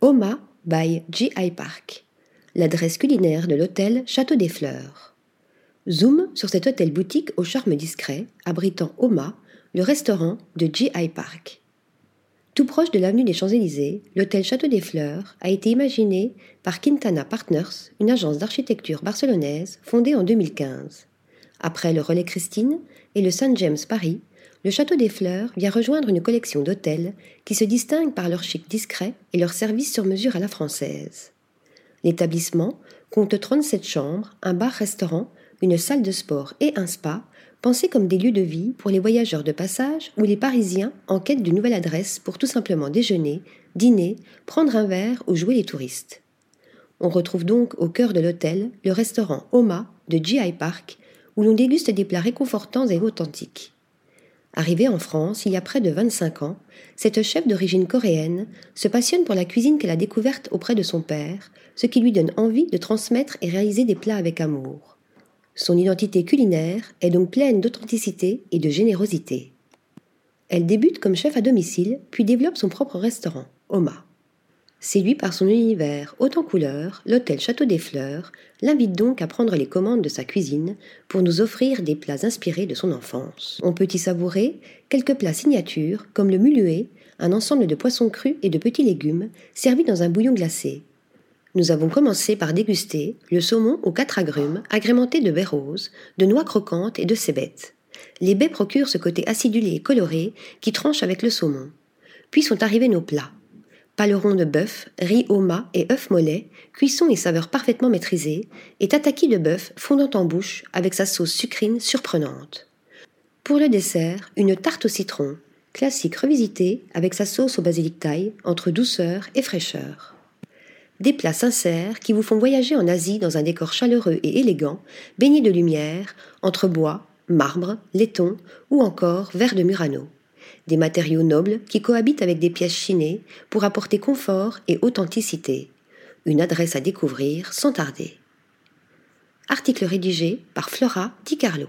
Oma by G.I. Park, l'adresse culinaire de l'hôtel Château des Fleurs. Zoom sur cet hôtel boutique au charme discret, abritant Oma, le restaurant de G.I. Park. Tout proche de l'avenue des Champs-Élysées, l'hôtel Château des Fleurs a été imaginé par Quintana Partners, une agence d'architecture barcelonaise fondée en 2015. Après le Relais Christine et le Saint James Paris, le Château des Fleurs vient rejoindre une collection d'hôtels qui se distinguent par leur chic discret et leur service sur mesure à la française. L'établissement compte 37 chambres, un bar-restaurant, une salle de sport et un spa, pensés comme des lieux de vie pour les voyageurs de passage ou les Parisiens en quête d'une nouvelle adresse pour tout simplement déjeuner, dîner, prendre un verre ou jouer les touristes. On retrouve donc au cœur de l'hôtel le restaurant Oma de GI Park, où l'on déguste des plats réconfortants et authentiques. Arrivée en France il y a près de 25 ans, cette chef d'origine coréenne se passionne pour la cuisine qu'elle a découverte auprès de son père, ce qui lui donne envie de transmettre et réaliser des plats avec amour. Son identité culinaire est donc pleine d'authenticité et de générosité. Elle débute comme chef à domicile, puis développe son propre restaurant, Oma. Séduit par son univers haut en couleurs, l'hôtel Château des Fleurs l'invite donc à prendre les commandes de sa cuisine pour nous offrir des plats inspirés de son enfance. On peut y savourer quelques plats signatures comme le mulué, un ensemble de poissons crus et de petits légumes servis dans un bouillon glacé. Nous avons commencé par déguster le saumon aux quatre agrumes agrémenté de baies roses, de noix croquantes et de cébettes. Les baies procurent ce côté acidulé et coloré qui tranche avec le saumon. Puis sont arrivés nos plats paleron de bœuf, riz au mât et œuf mollet, cuisson et saveur parfaitement maîtrisée, et tataki de bœuf fondant en bouche avec sa sauce sucrine surprenante. Pour le dessert, une tarte au citron, classique revisitée avec sa sauce au basilic thaï entre douceur et fraîcheur. Des plats sincères qui vous font voyager en Asie dans un décor chaleureux et élégant, baigné de lumière, entre bois, marbre, laiton ou encore verre de Murano des matériaux nobles qui cohabitent avec des pièces chinées pour apporter confort et authenticité. Une adresse à découvrir sans tarder. Article rédigé par Flora Di Carlo.